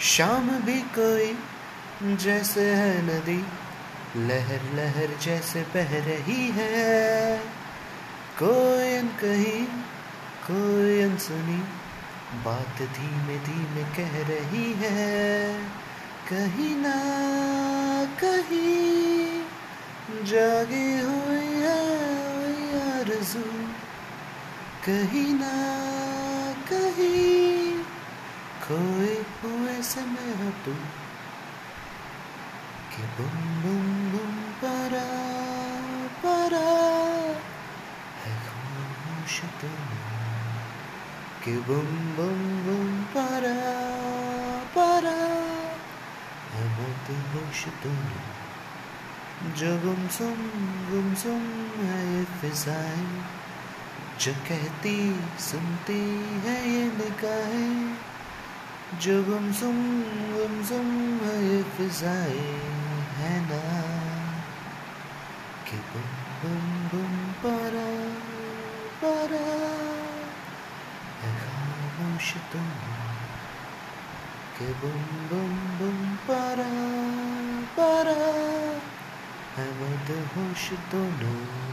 शाम भी कोई जैसे है नदी, लहर लहर जैसे बह रही है। कोई कही कोई अन सुनी बात धीमे धीमे कह रही है। कहीं ना कहीं जागी हुई है आरज़ू, कहीं ना कहीं हुए समय तू। कि बुम बुम बुम, परा परा, है खामोश तुम। कि बुम बुम बुम, परा परा, है मत होश तुम। जो गुमसुम गुमसुम है ये फिजाएँ, जो कहती, सुनती है ये निगाहें जो गुमसुम गुमसुम ये फिजाएँ है ना। कि बुम बुम बुम, परा परा, है खामोश तुम। कि बुम बुम बुम, परा परा, है मदहोश दोनों।